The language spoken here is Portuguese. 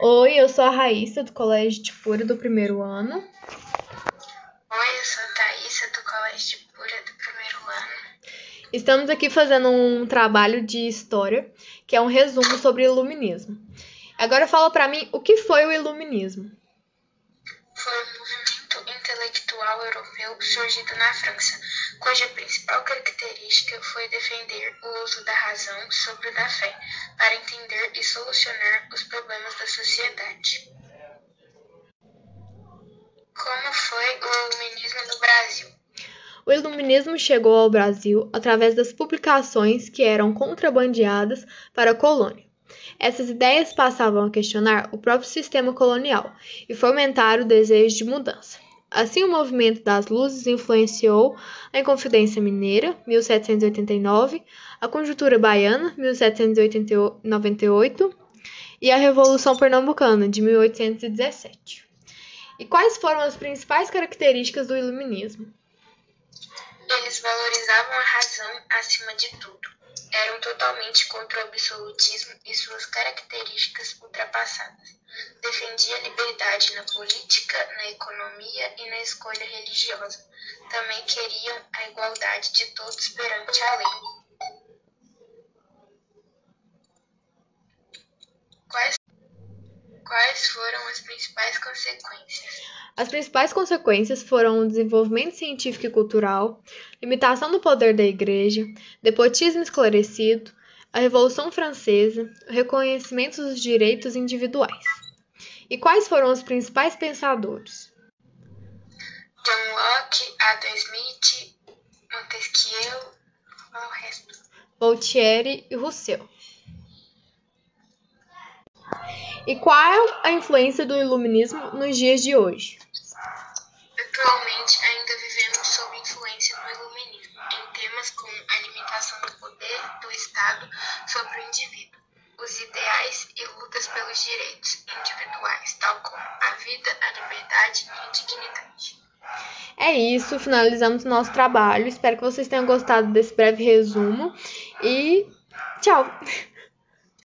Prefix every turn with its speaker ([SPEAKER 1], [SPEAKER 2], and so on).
[SPEAKER 1] Oi, eu sou a Raíssa, do Colégio de Pura, do primeiro ano.
[SPEAKER 2] Oi, eu sou a Thaísa, do Colégio de Pura, do primeiro ano.
[SPEAKER 1] Estamos aqui fazendo um trabalho de história, que é um resumo sobre o iluminismo. Agora fala para mim o que foi o iluminismo.
[SPEAKER 2] Foi um movimento intelectual europeu surgido na França, cuja principal característica foi defender o uso da razão sobre o da fé, para entender e solucionar os problemas da sociedade. Como foi o iluminismo no Brasil?
[SPEAKER 1] O iluminismo chegou ao Brasil através das publicações que eram contrabandeadas para a colônia. Essas ideias passavam a questionar o próprio sistema colonial e fomentaram o desejo de mudança. Assim, o movimento das luzes influenciou a Inconfidência Mineira, 1789, a Conjuntura Baiana, 1798, e a Revolução Pernambucana, de 1817. E quais foram as principais características do Iluminismo?
[SPEAKER 2] Eles valorizavam a razão acima de tudo. Eram totalmente contra o absolutismo e suas características ultrapassadas. Defendia a liberdade na política, na economia e na escolha religiosa. Também queriam a igualdade de todos perante a lei. Quais, quais foram as principais consequências?
[SPEAKER 1] As principais consequências foram o desenvolvimento científico e cultural, limitação do poder da Igreja, nepotismo esclarecido, a Revolução Francesa, o reconhecimento dos direitos individuais. E quais foram os principais pensadores?
[SPEAKER 2] John Locke, Adam Smith, Montesquieu, o resto?
[SPEAKER 1] Voltaire e Rousseau. E qual a influência do iluminismo nos dias de hoje?
[SPEAKER 2] Atualmente, ainda vivemos sob influência do iluminismo em temas como a limitação do poder do Estado sobre o indivíduo, os ideais e lutas pelos direitos individuais, tal como a vida, a liberdade e a dignidade.
[SPEAKER 1] É isso, finalizamos o nosso trabalho. Espero que vocês tenham gostado desse breve resumo e tchau!